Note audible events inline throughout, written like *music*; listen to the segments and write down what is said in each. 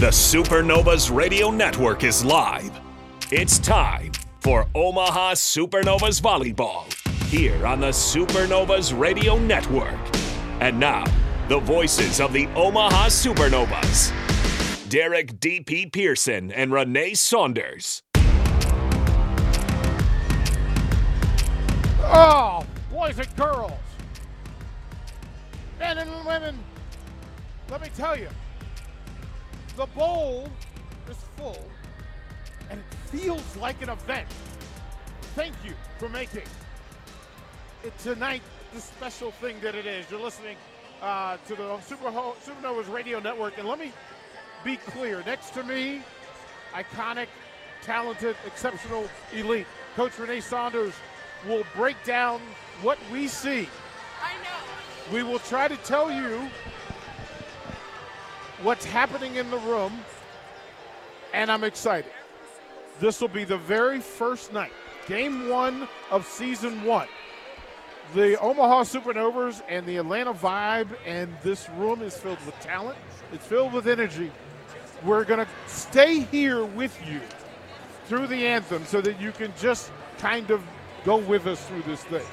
The Supernovas Radio Network is live. It's time for Omaha Supernovas Volleyball here on the Supernovas Radio Network. And now, the voices of the Omaha Supernovas Derek D.P. Pearson and Renee Saunders. Oh, boys and girls, men and women, let me tell you, the bowl is full and it feels like an event. Thank you for making it tonight the special thing that it is. You're listening uh, to the Super Ho- Supernovas Radio Network, and let me be clear. Next to me, iconic, talented, exceptional, elite. Coach Renee Saunders will break down what we see. I know. We will try to tell you what's happening in the room, and I'm excited. This will be the very first night, game one of season one. The Omaha Supernovas and the Atlanta Vibe, and this room is filled with talent. It's filled with energy. We're going to stay here with you through the anthem so that you can just kind of go with us through this thing.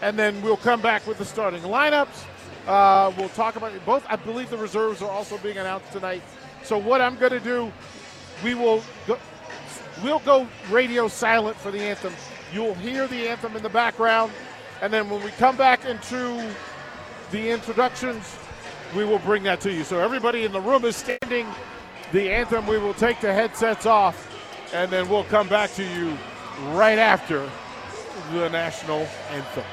And then we'll come back with the starting lineups. Uh, we'll talk about both. I believe the reserves are also being announced tonight. So what I'm going to do, we will go, we'll go radio silent for the anthem. You'll hear the anthem in the background, and then when we come back into the introductions, we will bring that to you. So everybody in the room is standing. The anthem, we will take the headsets off, and then we'll come back to you right after the national anthem.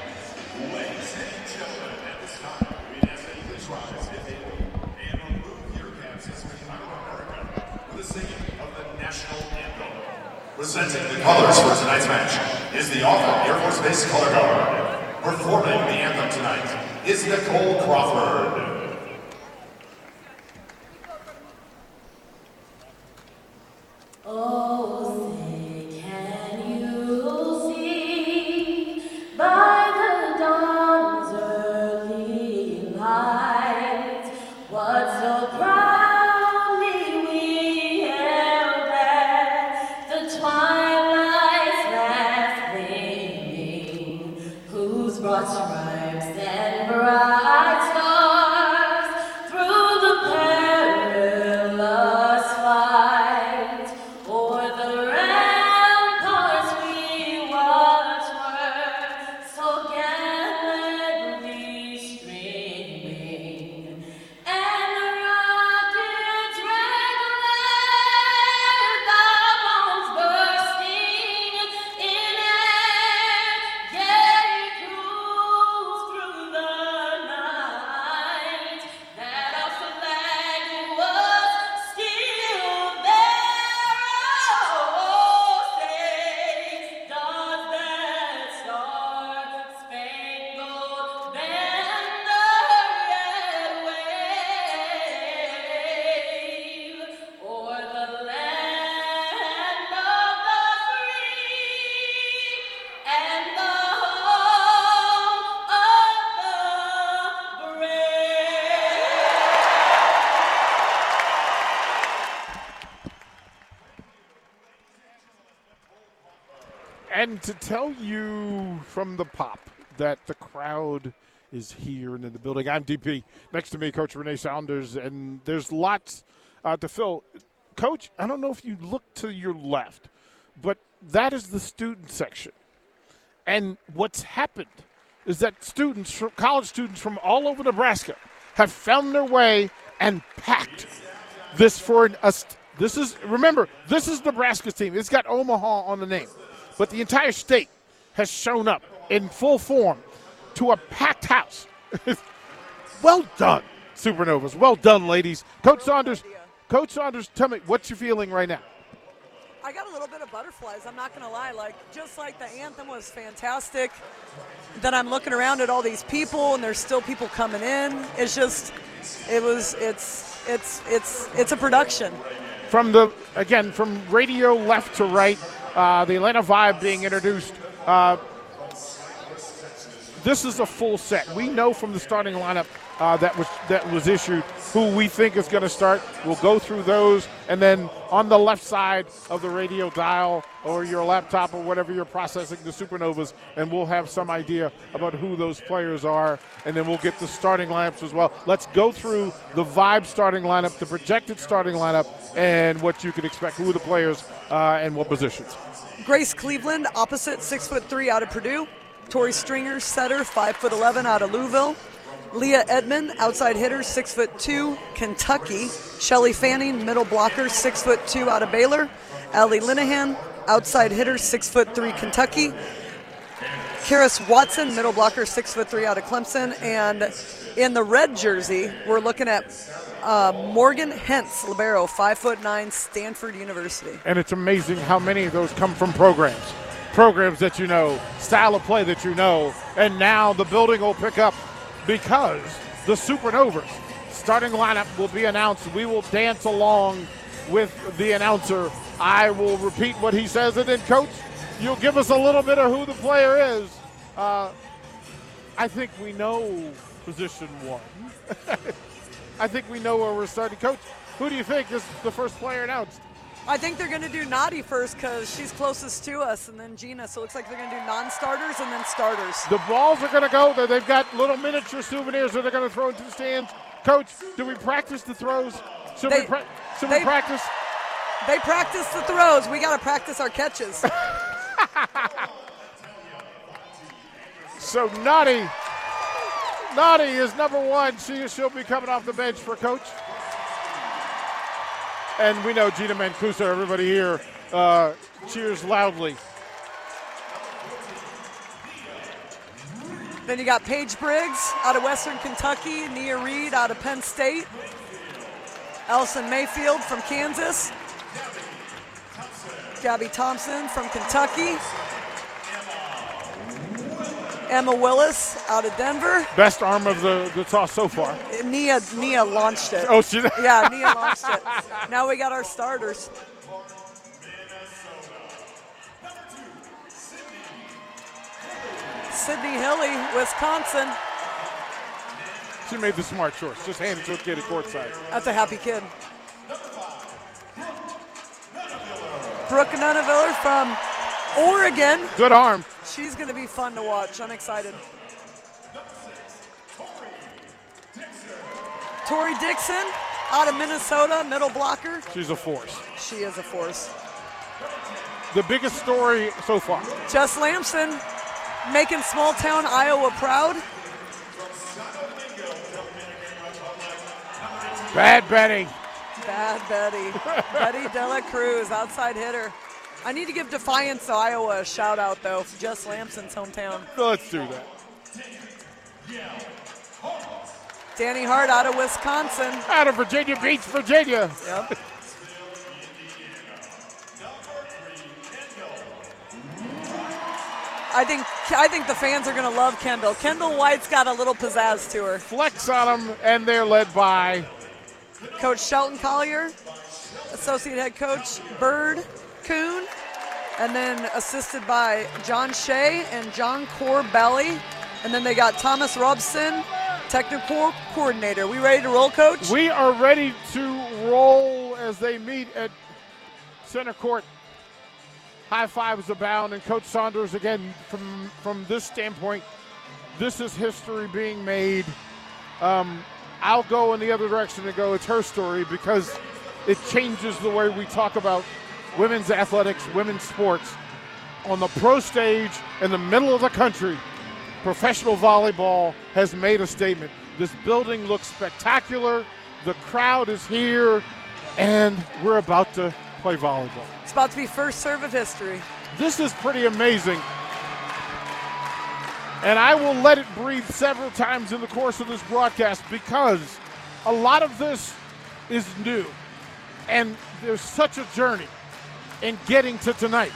Presenting the colors for tonight's match is the Offutt Air Force Base Color Guard. Performing the anthem tonight is Nicole Crawford. Oh, And to tell you from the pop that the crowd is here and in the building, I'm DP. Next to me, Coach Renee Saunders, and there's lots uh, to fill. Coach, I don't know if you look to your left, but that is the student section. And what's happened is that students, college students from all over Nebraska, have found their way and packed this for an. A, this is remember this is Nebraska's team. It's got Omaha on the name, but the entire state has shown up in full form to a packed house. *laughs* well done, Supernovas. Well done, ladies. Coach Saunders. Coach Saunders, tell me what's your feeling right now. I got a little bit of butterflies. I'm not going to lie. Like, just like the anthem was fantastic, then I'm looking around at all these people, and there's still people coming in. It's just, it was, it's, it's, it's, it's a production. From the again from radio left to right, uh, the Atlanta Vibe being introduced. Uh, this is a full set. We know from the starting lineup uh, that was that was issued. Who we think is going to start. We'll go through those, and then on the left side of the radio dial or your laptop or whatever you're processing the supernovas, and we'll have some idea about who those players are, and then we'll get the starting lineups as well. Let's go through the vibe starting lineup, the projected starting lineup, and what you can expect. Who the players uh, and what positions? Grace Cleveland, opposite, six foot three out of Purdue. Tori Stringer, setter, five foot eleven out of Louisville. Leah Edmond, outside hitter, six foot two, Kentucky. Shelly Fanning, middle blocker, six foot two out of Baylor. Allie Linehan, outside hitter, six foot three, Kentucky. Karis Watson, middle blocker, six foot three out of Clemson. And in the red jersey, we're looking at uh, Morgan Hentz, libero, five foot nine, Stanford University. And it's amazing how many of those come from programs. Programs that you know, style of play that you know, and now the building will pick up because the Supernovas starting lineup will be announced. We will dance along with the announcer. I will repeat what he says, and then, Coach, you'll give us a little bit of who the player is. Uh, I think we know position one. *laughs* I think we know where we're starting. Coach, who do you think is the first player announced? I think they're going to do Naughty first because she's closest to us, and then Gina. So it looks like they're going to do non-starters and then starters. The balls are going to go. They- They've got little miniature souvenirs that they're going to throw into the stands. Coach, do we practice the throws? Should we, They- pra- should they- we practice? They practice the throws. We got to practice our catches. *laughs* So Naughty, Naughty is number one. She she'll be coming off the bench for coach. And we know Gina Mancuso. Everybody here uh, cheers loudly. then you got Paige Briggs out of Western Kentucky, Nia Reed out of Penn State, Allison Mayfield from Kansas, Gabby Thompson from Kentucky, Emma Willis out of Denver. Best arm of the, the toss so far. Nia Nia launched it. Oh, she. did. Yeah, Nia launched it. Now we got our starters. Sydney Hilley, Wisconsin. She made the smart choice. Just hand it to a kid at courtside. That's a happy kid. Brooke Nuneviller from Oregon. Good arm. She's going to be fun to watch. I'm excited. Tori Dixon out of Minnesota, middle blocker. She's a force. She is a force. The biggest story so far. Jess Lamson making small town Iowa proud. Bad betting. Bad Betty. *laughs* Betty Dela Cruz, outside hitter. I need to give Defiance, Iowa a shout out, though. Jess Lamson's hometown. Let's do that. Danny Hart out of Wisconsin. Out of Virginia Beach, Virginia. Yep. I think I think the fans are going to love Kendall. Kendall White's got a little pizzazz to her. Flex on them, and they're led by Coach Shelton Collier, associate head coach Bird Coon, and then assisted by John Shea and John Corbelli. And then they got Thomas Robson, technical coordinator. We ready to roll, coach? We are ready to roll as they meet at center court. High fives abound, and Coach Saunders again from from this standpoint. This is history being made. Um, I'll go in the other direction and go. It's her story because it changes the way we talk about women's athletics, women's sports on the pro stage in the middle of the country. Professional volleyball has made a statement. This building looks spectacular. The crowd is here, and we're about to play volleyball. It's about to be first serve of history. This is pretty amazing. And I will let it breathe several times in the course of this broadcast because a lot of this is new. And there's such a journey in getting to tonight.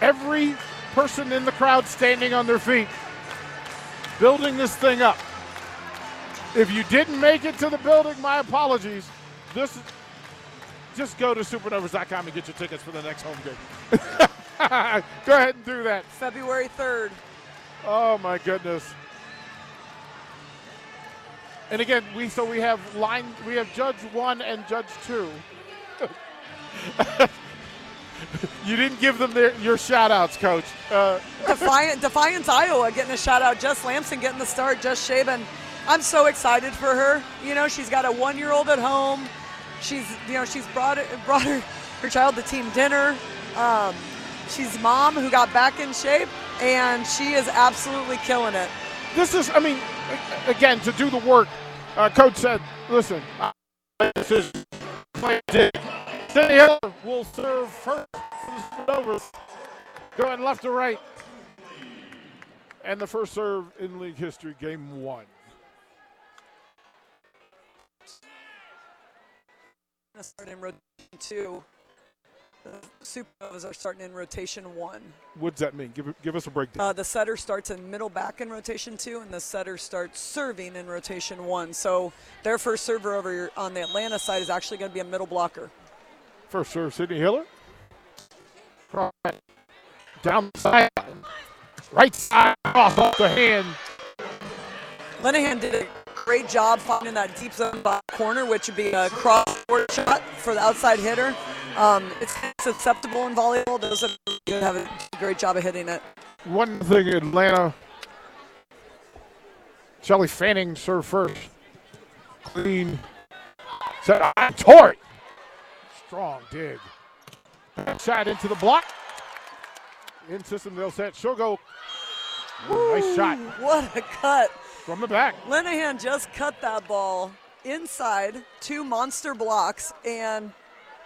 Every person in the crowd standing on their feet, building this thing up. If you didn't make it to the building, my apologies. This is just go to supernovas.com and get your tickets for the next home game. *laughs* go ahead and do that. February 3rd. Oh my goodness. And again, we so we have line we have judge one and judge two. *laughs* you didn't give them their, your shout outs, coach. Uh, *laughs* Defiant, Defiance, Iowa getting a shout out. Jess Lamson getting the start. Jess Shaban. I'm so excited for her. You know, she's got a one year old at home. She's, you know, she's brought it, *laughs* brought her, her child to team dinner. Um, she's mom who got back in shape, and she is absolutely killing it. this is, I mean, again, to do the work, uh, coach said, listen, this is my. Sydney Hilley will serve first over, going left to right. And the first serve in league history, game one. Start in rotation two. The Supernovas are starting in rotation one. What does that mean? Give, give us a breakdown. Uh, the setter starts in middle back in rotation two, and the setter starts serving in rotation one. So their first server over here on the Atlanta side is actually going to be a middle blocker. First serve, Sydney Hilley. Cross Down the sideline. Right side off off the hand. Linehan did a great job finding that deep zone by corner, which would be a cross court shot for the outside hitter. Um, it's susceptible in volleyball. Those good. Have a great job of hitting it. One thing, Atlanta. Shelly Fanning serve first. Clean. Set on Tori. Strong dig. Shot into the block. In system, they'll set. She'll go. Ooh, nice shot What a cut! from the back. Linehan just cut that ball inside two monster blocks and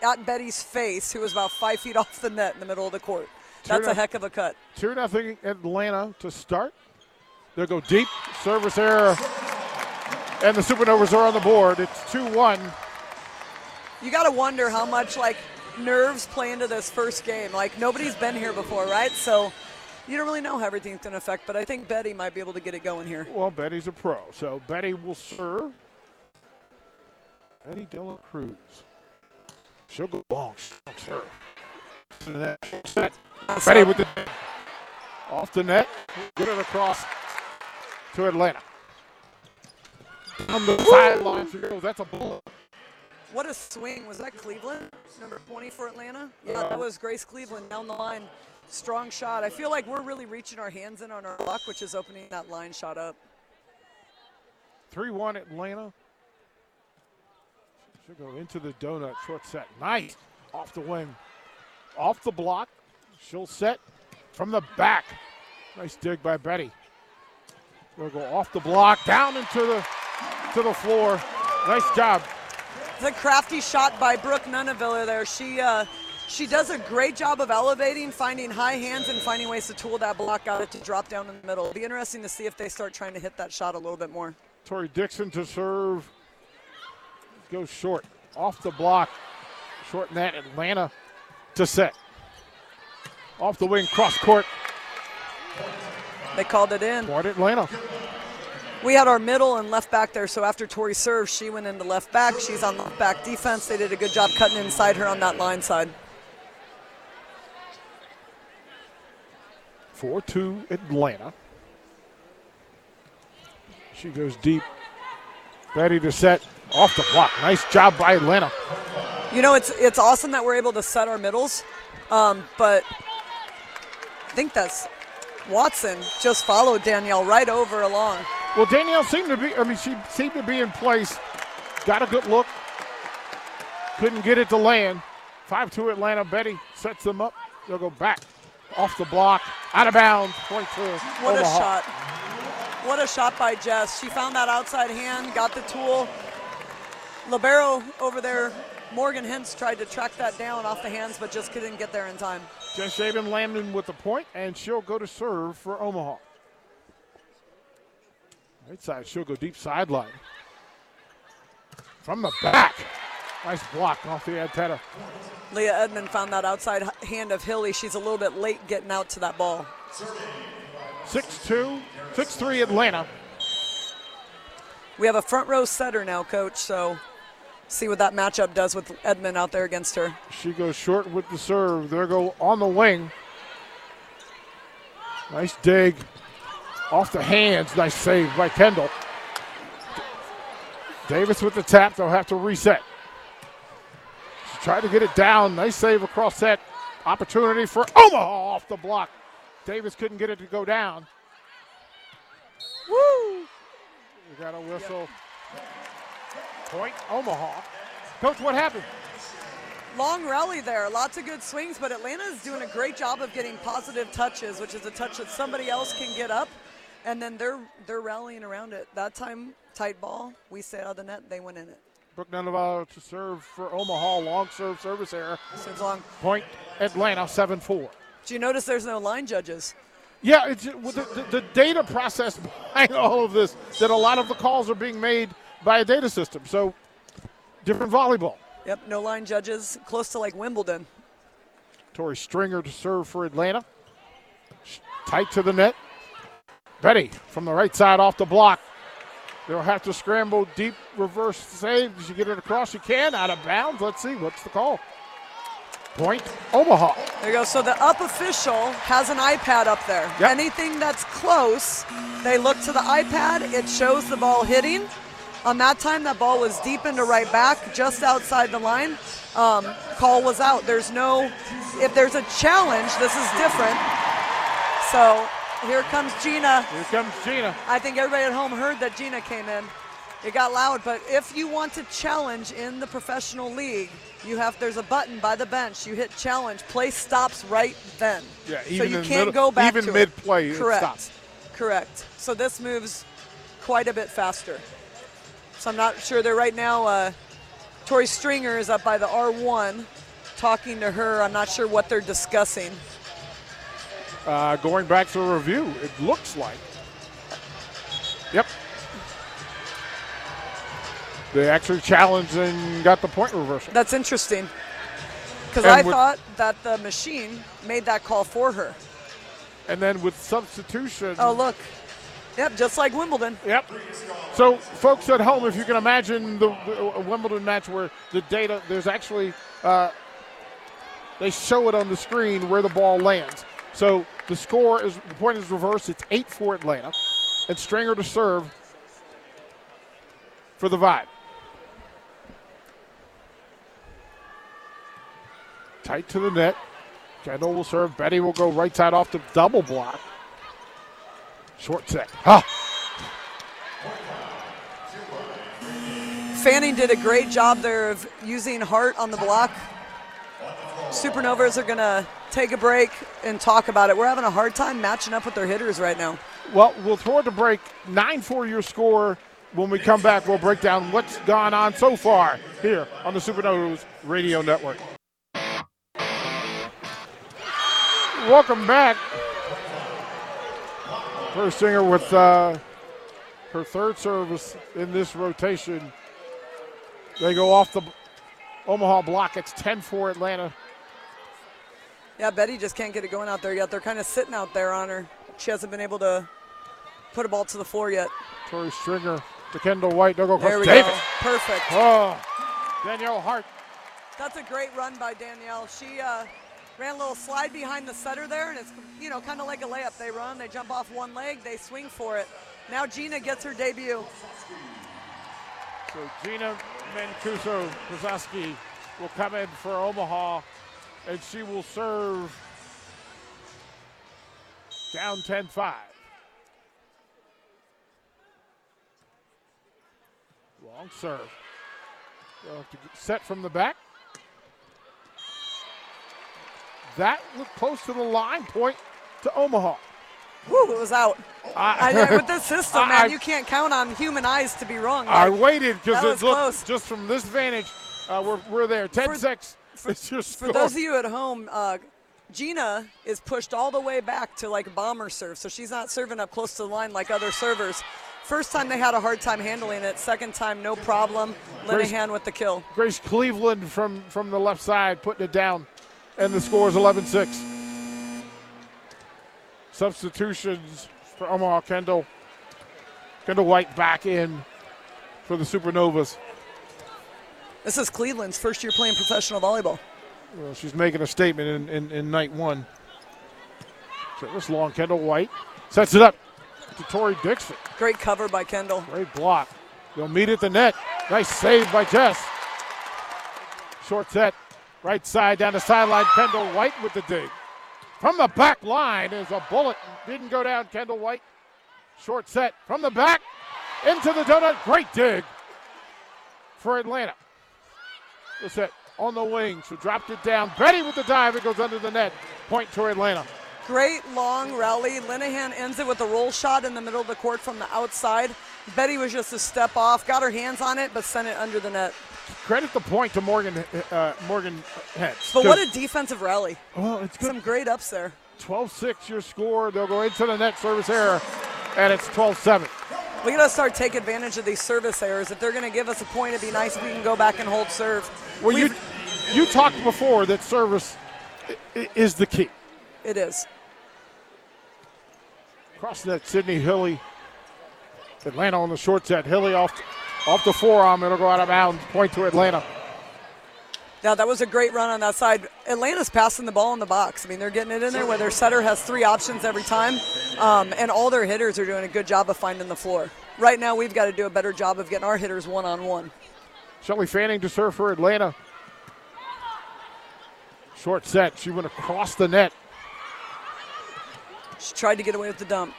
at Betty's face, who was about five feet *laughs* off the net in the middle of the court. That's a heck of a cut. 2 nothing Atlanta to start. They'll go deep. Service error. And the Supernovas are on the board. It's 2 1. You got to wonder how much like nerves play into this first game. Like nobody's been here before, right? So you don't really know how everything's going to affect. But I think Betty might be able to get it going here. Well, Betty's a pro. So Betty will serve. Betty Dela Cruz. She'll go long. She'll serve. To the net. She'll set. Betty with the off the net. Get it across to Atlanta. On the sideline, she goes. That's a bullet. What a swing! Was that Cleveland, number 20 for Atlanta? Yeah, that was Grace Cleveland down the line. Strong shot. I feel like we're really reaching our hands in on our luck, which is opening that line shot up. 3 1 Atlanta. She'll go into the donut. Short set. Nice. Off the wing. Off the block. She'll set from the back. Nice dig by Betty. They'll go off the block, down into the to the floor. Nice job. The crafty shot by Brooke Nuneviller there. She uh, she does a great job of elevating, finding high hands, and finding ways to tool that block out it to drop down in the middle. It'll be interesting to see if they start trying to hit that shot a little bit more. Tori Dixon to serve. Goes short. Off the block. Short that. Atlanta to set. Off the wing, cross court. They called it in. Point Atlanta. We had our middle and left back there, so after Tori served, she went into left back. She's on left back defense. They did a good job cutting inside her on that line side. 4 2 Atlanta. She goes deep. Betty to set off the block. Nice job by Atlanta. You know, it's it's awesome that we're able to set our middles, um, but I think that's Watson just followed Danielle right over along. Well, Danielle seemed to be, I mean, she seemed to be in place. Got a good look. Couldn't get it to land. 5 2 Atlanta. Betty sets them up. They'll go back off the block. Out of bounds. Point to What a shot! What a shot by Jess. She found that outside hand, got the tool. Libero over there, Morgan Hentz tried to track that down off the hands, but just couldn't get there in time. Jess Shaven landing with the point, and she'll go to serve for Omaha. Right side, she'll go deep sideline. From the back. Nice block off the antenna. Leah Edmond found that outside hand of Hilley. She's a little bit late getting out to that ball. 6 2, 6 3 Atlanta. We have a front row setter now, coach, so see what that matchup does with Edmond out there against her. She goes short with the serve. There go on the wing. Nice dig. Off the hands. Nice save by Kendall. Davis with the tap. They'll have to reset. She tried to get it down. Nice save across that. Opportunity for Omaha off the block. Davis couldn't get it to go down. Woo! We got a whistle. Point Omaha. Coach, what happened? Long rally there, lots of good swings, but Atlanta is doing a great job of getting positive touches, which is a touch that somebody else can get up, and then they're they're rallying around it. That time, tight ball, we stay out of the net, they went in it. Brooke Nuneviller to serve for Omaha. Long serve service error. Seems long. Point Atlanta 7 4. Do you notice there's no line judges? Yeah, it's the, the, the data process *laughs* behind all of this that a lot of the calls are being made by a data system. So different volleyball. Yep, no line judges, close to like Wimbledon. Tori Stringer to serve for Atlanta. Tight to the net. Betty from the right side off the block. They'll have to scramble deep reverse save. Does she get it across? She can. Out of bounds. Let's see. What's the call? Point Omaha. There you go. So the up official has an iPad up there. Yep. Anything that's close, they look to the iPad. It shows the ball hitting. On that time, that ball was deep into right back, just outside the line. Um, call was out. There's no. If there's a challenge, this is different. So here comes Gina. Here comes Gina. I think everybody at home heard that Gina came in. It got loud, but if you want to challenge in the professional league, you have there's a button by the bench. You hit challenge. Play stops right then. Yeah, so even you in can't middle- go back even mid-play, it Correct. stops. Correct. So this moves quite a bit faster. So I'm not sure they're right now. Uh, Tori Stringer is up by the R1, talking to her. I'm not sure what they're discussing. Uh, going back to the review, it looks like. Yep. They actually challenged and got the point reversal. That's interesting. Because I thought that the machine made that call for her. And then with substitution. Oh, look. Yep, just like Wimbledon. Yep. So, folks at home, if you can imagine the, the Wimbledon match where the data, there's actually, uh, they show it on the screen where the ball lands. So the score is, the point is reversed. It's 8 for Atlanta. And Stringer to serve for the vibe. Tight to the net. Kendall will serve. Betty will go right side off the double block. Short set. Fanning did a great job there of using Hart on the block. Supernovas are going to take a break and talk about it. We're having a hard time matching up with their hitters right now. Well, we'll throw it to break. 9 4 your score. When we come back, we'll break down what's gone on so far here on the Supernovas Radio Network. Welcome back. First singer with uh, her third service in this rotation. They go off the Omaha block. It's 10 4 Atlanta. Yeah, Betty just can't get it going out there yet. They're kind of sitting out there on her. She hasn't been able to put a ball to the floor yet. Tori Stringer to Kendall White. They'll go There across we Davis. go. Perfect. Oh, Danielle Hart. That's a great run by Danielle. She uh, ran a little slide behind the setter there, and it's you know kind of like a layup. They run, they jump off one leg, they swing for it. Now Gina gets her debut. So Gina Mancuso Kozaski will come in for Omaha, and she will serve down 10 5. Long serve. They'll have to set from the back. That looked close to the line. Point to Omaha. Woo, it was out. I- I, with *laughs* this system, I- man, you can't count on human eyes to be wrong. I waited because it looked just from this vantage. Uh, we're, we're there. 10 for, 6. It's your For those of you at home, uh, Gina is pushed all the way back to like bomber serve, so she's not serving up close to the line like other servers. First time they had a hard time handling it. Second time, no problem. Grace- Linehan with the kill. Grace Cleveland from, from the left side putting it down, and the score is 11 6. Substitutions for Omaha Kendall. Kendall White back in for the Supernovas. This is Cleveland's first year playing professional volleyball. Well, she's making a statement in, in, in night one. So this long Kendall White sets it up. to Tori Dixon. Great cover by Kendall. Great block. They'll meet at the net. Nice save by Jess. Short set. Right side down the sideline. Kendall White with the dig. From the back line is a bullet. Didn't go down. Kendall White. Short set from the back into the donut. Great dig for Atlanta. Set on the wing. She dropped it down. Betty with the dive. It goes under the net. Point to Atlanta. Great long rally. Linehan ends it with a roll shot in the middle of the court from the outside. Betty was just a step off, got her hands on it, but sent it under the net. Credit the point to Morgan uh, Morgan Hentz. But what a defensive rally. well, it's good. Some great ups there. 12-6 your score. They'll go into the net service error, and it's 12-7. We got to start take advantage of these service errors. If they're going to give us a point, it'd be nice if we can go back and hold serve. Well, you We've- you talked before that service is the key. It is. Cross net, Sydney Hilley. Atlanta on the short set. Hilley off off the forearm. It'll go out of bounds. Point to Atlanta. Now that was a great run on that side. Atlanta's passing the ball in the box. I mean, they're getting it in there where their setter has three options every time, um, and all their hitters are doing a good job of finding the floor. Right now, we've got to do a better job of getting our hitters one on one. Shelly Fanning to serve for Atlanta. Short set. She went across the net. She tried to get away with the dump.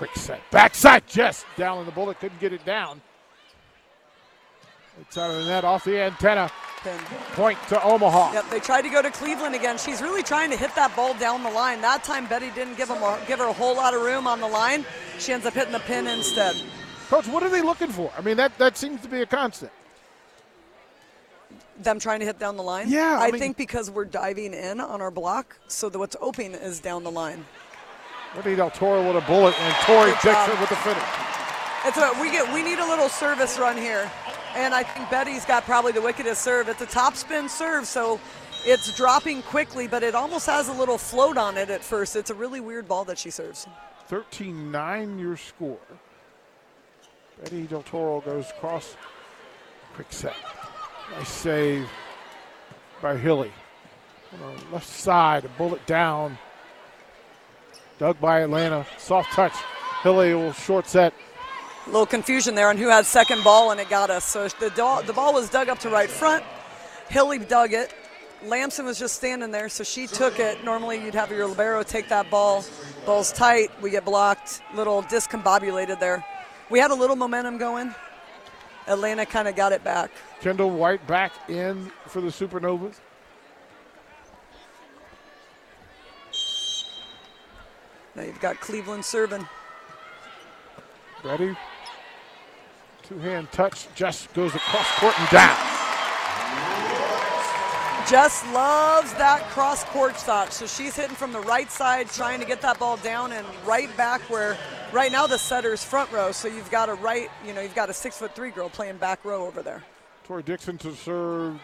Quick set. Backside. Just down on the bullet. Couldn't get it down. It's out of the net off the antenna. Pin. Point to Omaha. Yep, they tried to go to Cleveland again. She's really trying to hit that ball down the line. That time, Betty didn't give, them a, give her a whole lot of room on the line. She ends up hitting the pin instead. Coach, what are they looking for? I mean, that, that seems to be a constant. Them trying to hit down the line? Yeah, I I, mean- think because we're diving in on our block, so that what's open is down the line. Wendy Del Toro with a bullet and Tori job. Dixon with the finish. It's a, we get we need a little service run here, and I think Betty's got probably the wickedest serve. It's a top spin serve, so it's dropping quickly, but it almost has a little float on it at first. It's a really weird ball that she serves. 13 9 your score. Betty Del Toro goes across. Quick set. Nice save by Hilley. On the left side, a bullet down. Dug by Atlanta. Soft touch. Hilley will short set. A little confusion there on who had second ball, and it got us. So the, do- the ball was dug up to right front. Hilley dug it. Lamson was just standing there, so she took it. Normally, you'd have your libero take that ball. Ball's tight. We get blocked. Little discombobulated there. We had a little momentum going. Atlanta kind of got it back. Kendall White back in for the Supernovas. Now you've got Cleveland serving. Ready? Two hand touch. Just goes across court and down. Jess loves that cross court shot. So she's hitting from the right side, trying to get that ball down and right back where right now the setter's front row. So you've got a right, you know, you've got a six foot three girl playing back row over there. Tori Dixon to serve.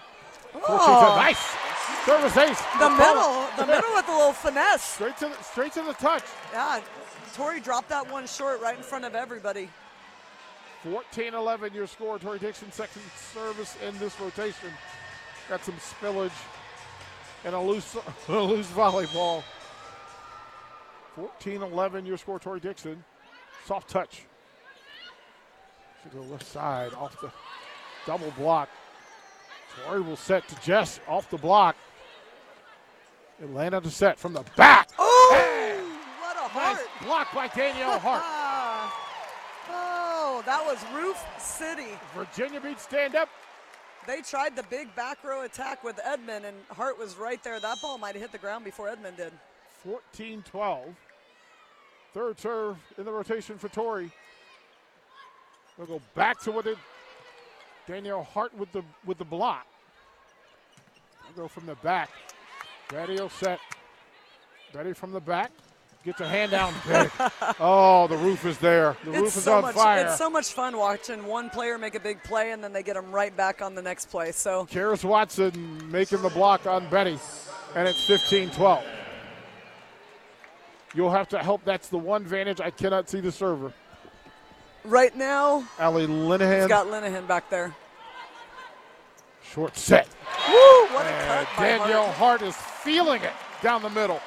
Oh, Nice. Service ace. the middle, the middle with a little finesse. Straight to the, straight to the touch. Yeah, Tori dropped that one short right in front of everybody. 14-11 your score. Tori Dixon second service in this rotation. Got some spillage and a loose *laughs* a loose volleyball. 14-11 your score. Tori Dixon. Soft touch. To the left side off the double block. Tori will set to Jess off the block. Atlanta to set from the back. Oh, what a Nice heart. block by Danielle *laughs* Hart. Oh, that was Roof City. Virginia Beach stand up. They tried the big back row attack with Edmond, and Hart was right there. That ball might have hit the ground before Edmond did. 14 12. Third serve in the rotation for Tori. They'll go back to what it Danielle Hart with the with the block. They'll go from the back. Betty will set. Betty from the back. Gets a hand down *laughs* oh, the roof is there. The roof It's is so on much. fire. It's so much fun watching one player make a big play, and then they get them right back on the next play. So Karis Watson making the block on Betty, and it's 15 12. You'll have to help. That's the one advantage. I cannot see the server. Right now, Allie Linehan, got Linehan back there. short set. Woo! What a And cut by Danielle Hart. Hart is feeling it down the middle.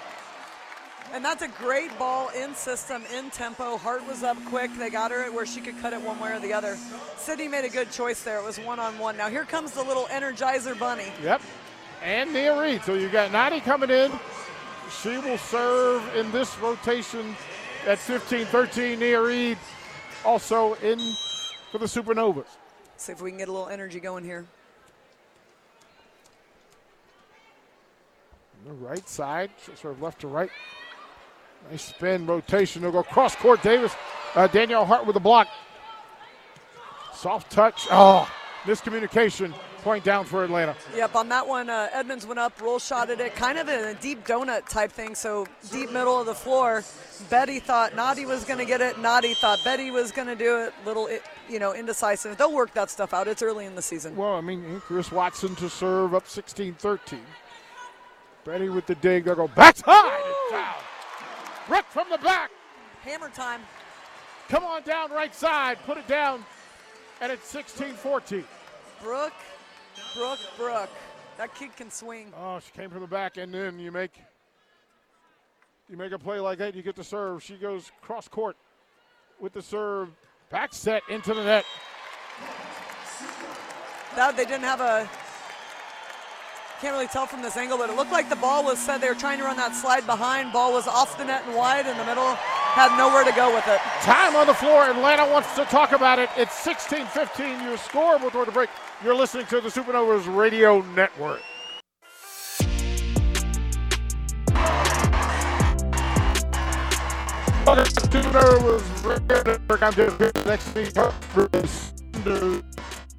And that's a great ball in system, in tempo. Hart was up quick. They got her where she could cut it one way or the other. Sydney made a good choice there. It was one on one. Now here comes the little Energizer Bunny. Yep. And Nia Reed. So you got Nadi coming in. She will serve in this rotation at 15 13. Nia Reed also in for the Supernovas. See if we can get a little energy going here. On The right side, sort of left to right. Nice spin rotation. They'll go cross court. Davis, uh, Danielle Hart with a block. Soft touch. Oh, miscommunication. Point down for Atlanta. Yep, on that one, uh, Edmonds went up, roll shot at it, kind of in a deep donut type thing, so deep middle of the floor. Betty thought Nadi was going to get it. Nadi thought Betty was going to do it. Little, you know, indecisive. They'll work that stuff out. It's early in the season. Well, I mean, Karis Watson to serve up 16 13. Betty with the dig. They'll go backside. Brooke from the back. Hammer time. Come on down right side. Put it down. And it's 16 14. Brooke, Brooke, Brooke. That kid can swing. Oh, she came from the back, and then you make you make a play like that, you get the serve. She goes cross court with the serve, back set into the net. That they didn't have a. Can't really tell from this angle, but it looked like the ball was said They were trying to run that slide behind. Ball was off the net and wide in the middle. Had nowhere to go with it. Time on the floor. Atlanta wants to talk about it. It's 16 15. Your score before the break. You're listening to the Supernovas Radio Network.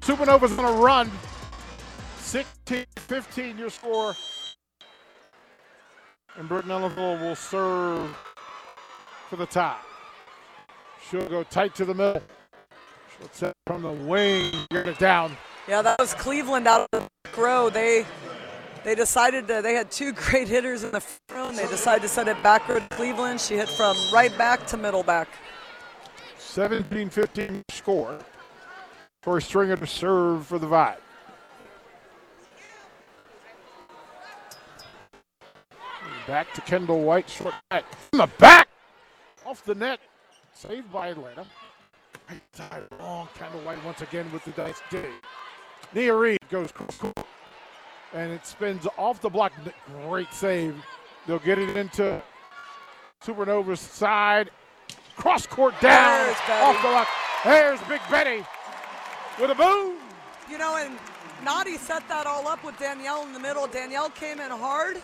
Supernovas on a run. 16 15 your score. And Britain Ellenville will serve for the top. She'll go tight to the middle. She'll set from the wing, get it down. Yeah, that was Cleveland out of the back row. They they decided to, they had two *laughs* great hitters in the front row, and they decided to set it backward. To Cleveland, she hit from right back to middle back. 17 15 score for Stringer to serve for the Vibe. Back to Kendall White, short back. From the back! Off the net. Saved by Atlanta. Right side long. Kendall White once again with the dice dig. Nia Reed goes. And it spins off the block. Great save. They'll get it into Supernova's side. Cross court down. Off the block. There's Big Betty with a boom. You know, and Nadi set that all up with Danielle in the middle. Danielle came in hard.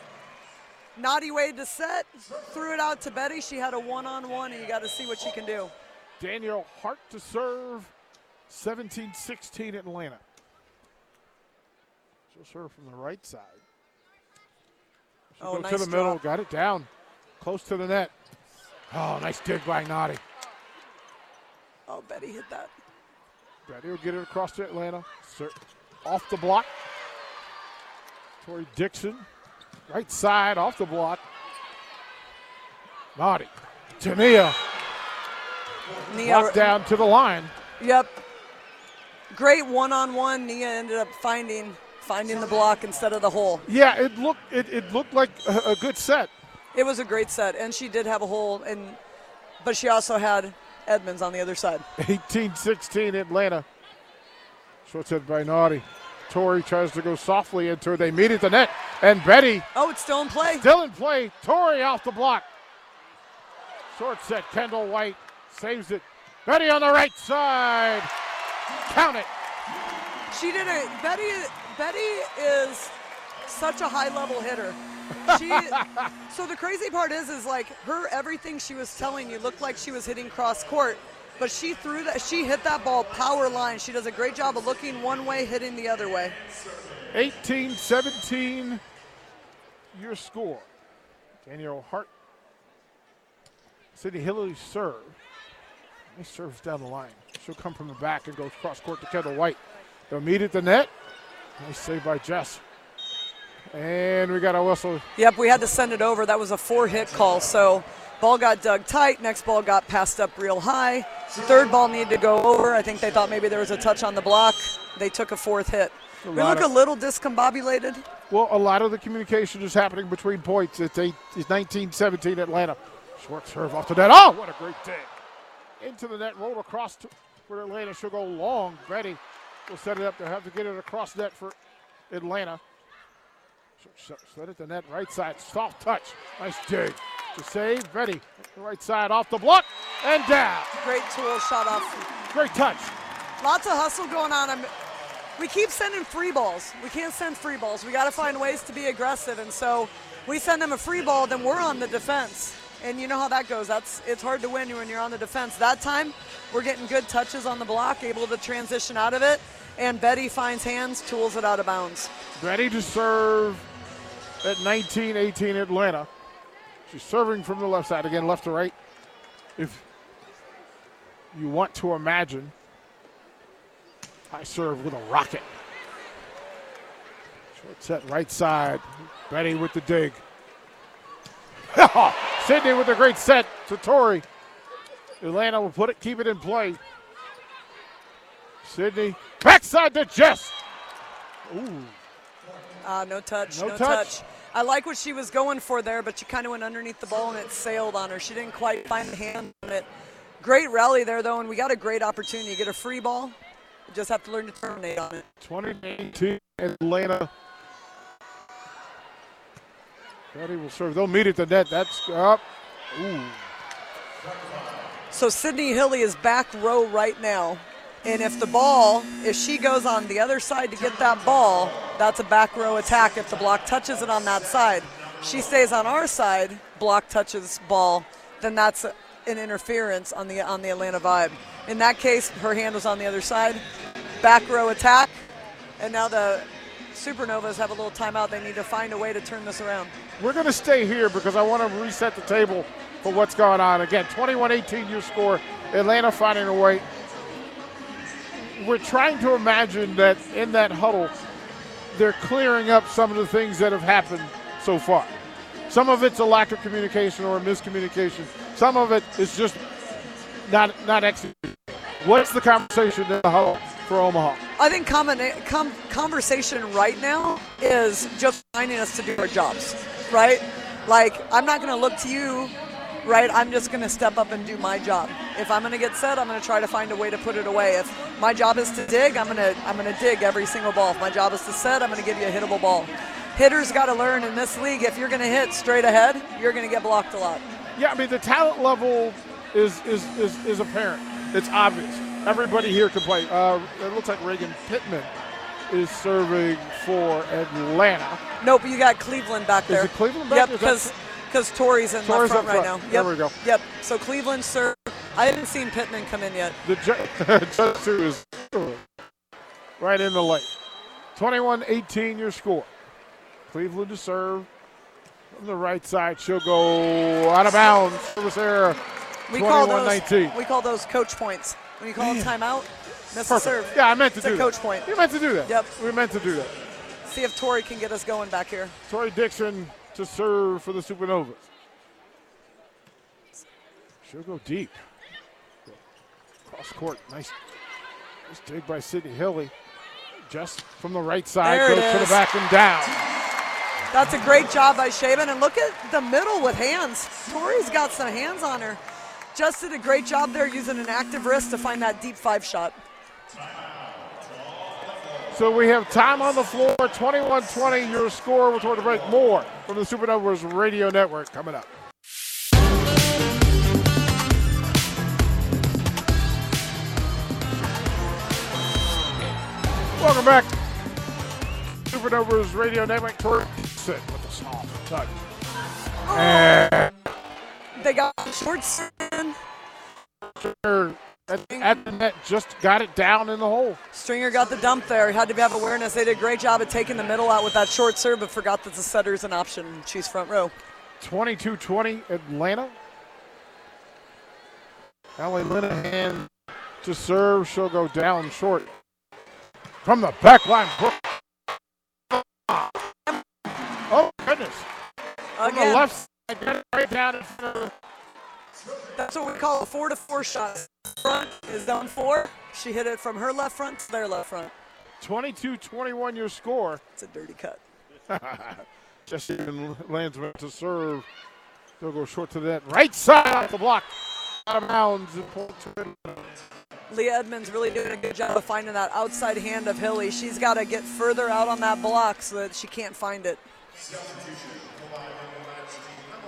Nadi waited to set, threw it out to Betty. She had a one-on-one, and you got to see what she can do. Danielle Hart to serve. 17 16 Atlanta. She'll serve from the right side. She'll Oh, go to nice the middle, drop. got it down. Close to the net. Oh, nice dig by Naughty. Oh, Betty hit that. Betty will get it across to Atlanta. Off the block. Tori Dixon. Right side, off the block. Nadi. Tania. Nia, Blocked down to the line. Yep. Great one-on-one. Nia ended up finding finding the block instead of the hole. Yeah, it looked it, it looked like a, a good set. It was a great set, and she did have a hole, and but she also had Edmonds on the other side. *laughs* 18-16 Atlanta. Short set by Naughty. Tori tries to go softly into her. They meet at the net, and Betty Oh, it's still in play. still in play. Tori off the block. Short set. Kendall White saves it. Betty on the right side. Count it. She did it. Betty. Betty is such a high-level hitter. She. *laughs* so the crazy part is, is like her everything she was telling you looked like she was hitting cross court, but she threw that. She hit that ball power line. She does a great job of looking one way, hitting the other way. 18-17 your score. Danielle Hart. Sydney Hillary serve. Nice serves down the line. She'll come from the back and goes cross court to Kendall White. They'll meet at the net. Nice save by Jess. And we got a whistle. Yep, we had to send it over. That was a four-hit call. So ball got dug tight. Next ball got passed up real high. Third ball needed to go over. I think they thought maybe there was a touch on the block. They took a fourth hit. A We look a little discombobulated. Well, a lot of the communication is happening between points. It's, eight, it's 19-17 Atlanta. Short serve off the net. Oh, what a great dig. Into the net, rolled across to where Atlanta should go long. Betty will set it up. They'll have to get it across net for Atlanta. Set set it to net, right side. Soft touch. Nice dig. To save, Betty. Right side off the block and down. Great tool shot off. Great touch. Lots of hustle going on. I'm, we keep sending free balls. We can't send free balls. We got to find ways to be aggressive. And so we send them a free ball, then we're on the defense. And you know how that goes. That's it's hard to win when you're on the defense. That time, we're getting good touches on the block, able to transition out of it. And Betty finds hands, tools it out of bounds. Ready to serve at 19-18 Atlanta. She's serving from the left side again, left to right. If you want to imagine, I serve with a rocket. Short set right side. Betty with the dig. *laughs* Sydney with a great set to Tori. Atlanta will put it, keep it in play. Sydney backside to Jess. Ooh. Uh, no touch, No no, touch. touch. I like what she was going for there, but she kind of went underneath the ball and it sailed on her. She didn't quite find the hand on it. Great rally there, though, and we got a great opportunity. You get a free ball, you just have to learn to terminate on it. 2018 Atlanta. Betty will serve. They'll meet at the net. That's up. Ooh. So Sydney Hilley is back row right now. And if the ball, if she goes on the other side to get that ball, that's a back row attack if the block touches it on that side. She stays on our side, block touches ball, then that's an interference on the on the Atlanta vibe. In that case, her hand was on the other side. Back row attack, and now the Supernovas have a little timeout. They need to find a way to turn this around. We're going to stay here because I want to reset the table for what's going on. Again, 21 18 your score. Atlanta finding a way. We're trying to imagine that in that huddle, they're clearing up some of the things that have happened so far. Some of it's a lack of communication or a miscommunication. Some of it is just not not executed. What's the conversation for Omaha? I think combina- com- conversation right now is just finding us to do our jobs, right? Like, I'm not going to look to you, right? I'm just going to step up and do my job. If I'm going to get set, I'm going to try to find a way to put it away. If my job is to dig, I'm going to I'm going to dig every single ball. If my job is to set, I'm going to give you a hittable ball. Hitters got to learn in this league. If you're going to hit straight ahead, you're going to get blocked a lot. Yeah, I mean the talent level is is is, is apparent. It's obvious. Everybody here can play. Uh, it looks like Reagan Pittman is serving for Atlanta. Nope, you got Cleveland back there. it Cleveland back? Yep, because because Tori's in Tori's left front up right front. now. There Yep. we go. Yep. So Cleveland, sir. I haven't seen Pittman come in yet. The ju- *laughs* judge too is right in the lane. 21-18 your score. Cleveland to serve from the right side. She'll go out of bounds. Service error. We call those 21-19. we call those coach points. When you call a timeout, miss a Perfect. serve. Yeah, I meant to It's do a that. coach point. We meant to do that. Yep. We meant to do that. See if Tori can get us going back here. Tori Dixon to serve for the Supernovas. She'll go deep. Cross court. Nice, nice dig by Sydney Hilley. Just from the right side, There goes to the back and down. That's a great job by Shaven. And look at the middle with hands. Tori's got some hands on her. Just did a great job there using an active wrist to find that deep five shot. So we have time on the floor, 21-20, your score. We're toward the break. More from the Supernovas Radio Network coming up. Welcome back. Supernovas Radio Network. Tori Dixon with a soft touch. And They got shorts in. At, at the net, just got it down in the hole. Stringer got the dump there. He Had to have awareness. They did a great job of taking the middle out with that short serve, but forgot that the setter is an option. She's front row. 22-20 Atlanta. Allie Linehan to serve. She'll go down short. From the back line. Oh, goodness. From the left side, right down in front of that's what we call a four to four shot. Front is down four. She hit it from her left front to their left front. 22 21 your score. It's a dirty cut. *laughs* Jesse Landsman to serve. They'll go short to that. Right side off the block. Out of bounds. and point to it. Leah Edmonds really doing a good job of finding that outside hand of Hilley. She's got to get further out on that block so that she can't find it.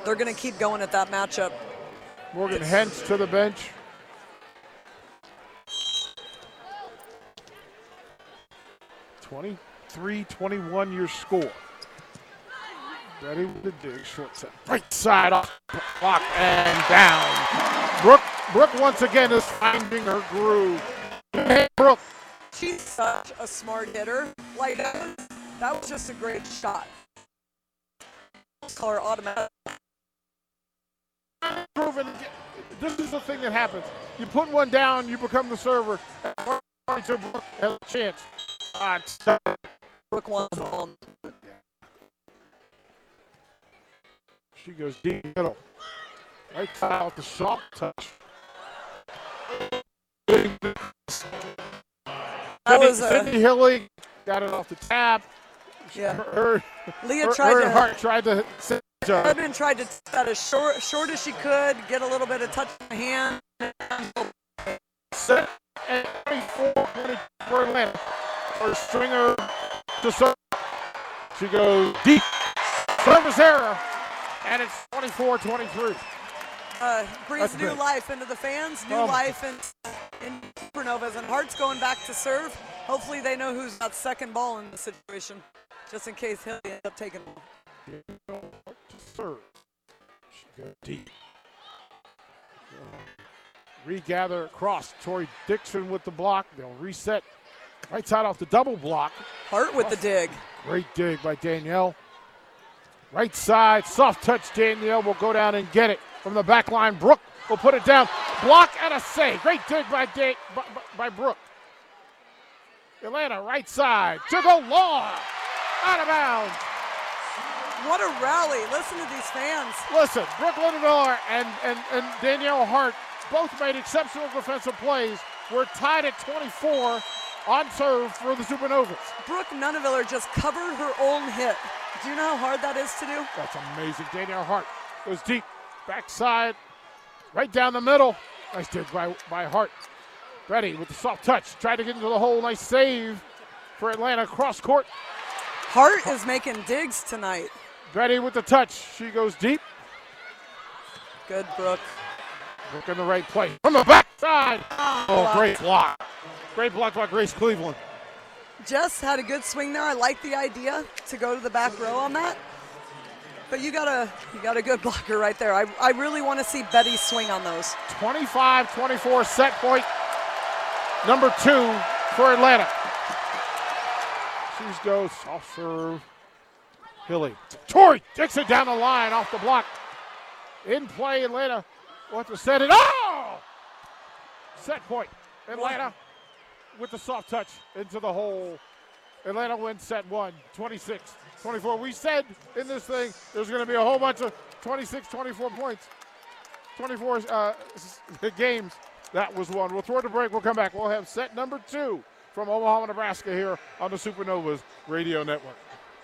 They're going to keep going at that matchup. Morgan Hentz to the bench. Twenty-three, twenty-one your score. Ready with the dig, short set. Right side off block and down. Brooke, Brooke once again is finding her groove. Hey, Brooke, She's such a smart hitter. Like, that was, that was just a great shot. Call her automatic. Proven. This is the thing that happens. You put one down, you become the server. And to Brooke has a chance. It's done. Brooke wants all. She goes deep middle. Right side with the soft touch. That was uh, a, Sydney Hilley got it off the tap. yeah. Her, Leah her, tried her to. Hart tried to set. Edmond tried to that as short, short as she could, get a little bit of touch in the hand. set and 24 20 for Atlanta. Her stringer to serve. She goes deep. Service error. And it's 24 23. Uh, breathes That's new life into the fans, new Oh. life in, in Supernovas, and Hart's going back to serve. Hopefully, they know who's got second ball in the situation, just in case Hilley ends up taking it. She goes deep. Regather across. Tori Dixon with the block. They'll reset. Right side off the double block. Hart with the dig. Great dig by Danielle. Right side, soft touch. Danielle will go down and get it from the back line. Brooke will put it down. Block and a save. Great dig by, da- by, by- Brooke. Atlanta, right side. To go long. Out of bounds. What a rally. Listen to these fans. Listen, Brooke Lindenmiller and, and, and Danielle Hart both made exceptional defensive plays. We're tied at 24 on serve for the Supernovas. Brooke Nuneviller just covered her own hit. Do you know how hard that is to do? That's amazing. Danielle Hart goes deep, backside, right down the middle. Nice dig by, by Hart. Ready with the soft touch. Tried to get into the hole. Nice save for Atlanta. Cross court. Hart is making digs tonight. Ready with the touch. She goes deep. Good, Brooke. Look in the right place. From the backside. Oh, oh block. great block. Great block by Grace Cleveland. Jess had a good swing there. I like the idea to go to the back row on that. But you got a you got a good blocker right there. I, I really want to see Betty swing on those. 25 24 set point. Number two for Atlanta. She goes soft serve. Hilley. Tori Dixon down the line off the block. In play, Atlanta. Want to set it. Oh! Set point. Atlanta with the soft touch into the hole. Atlanta wins set one, 26 24. We said in this thing there's going to be a whole bunch of 26 24 points. 24 uh, games. That was one. We'll throw it to break. We'll come back. We'll have set number two from Omaha, Nebraska here on the Supernovas Radio Network.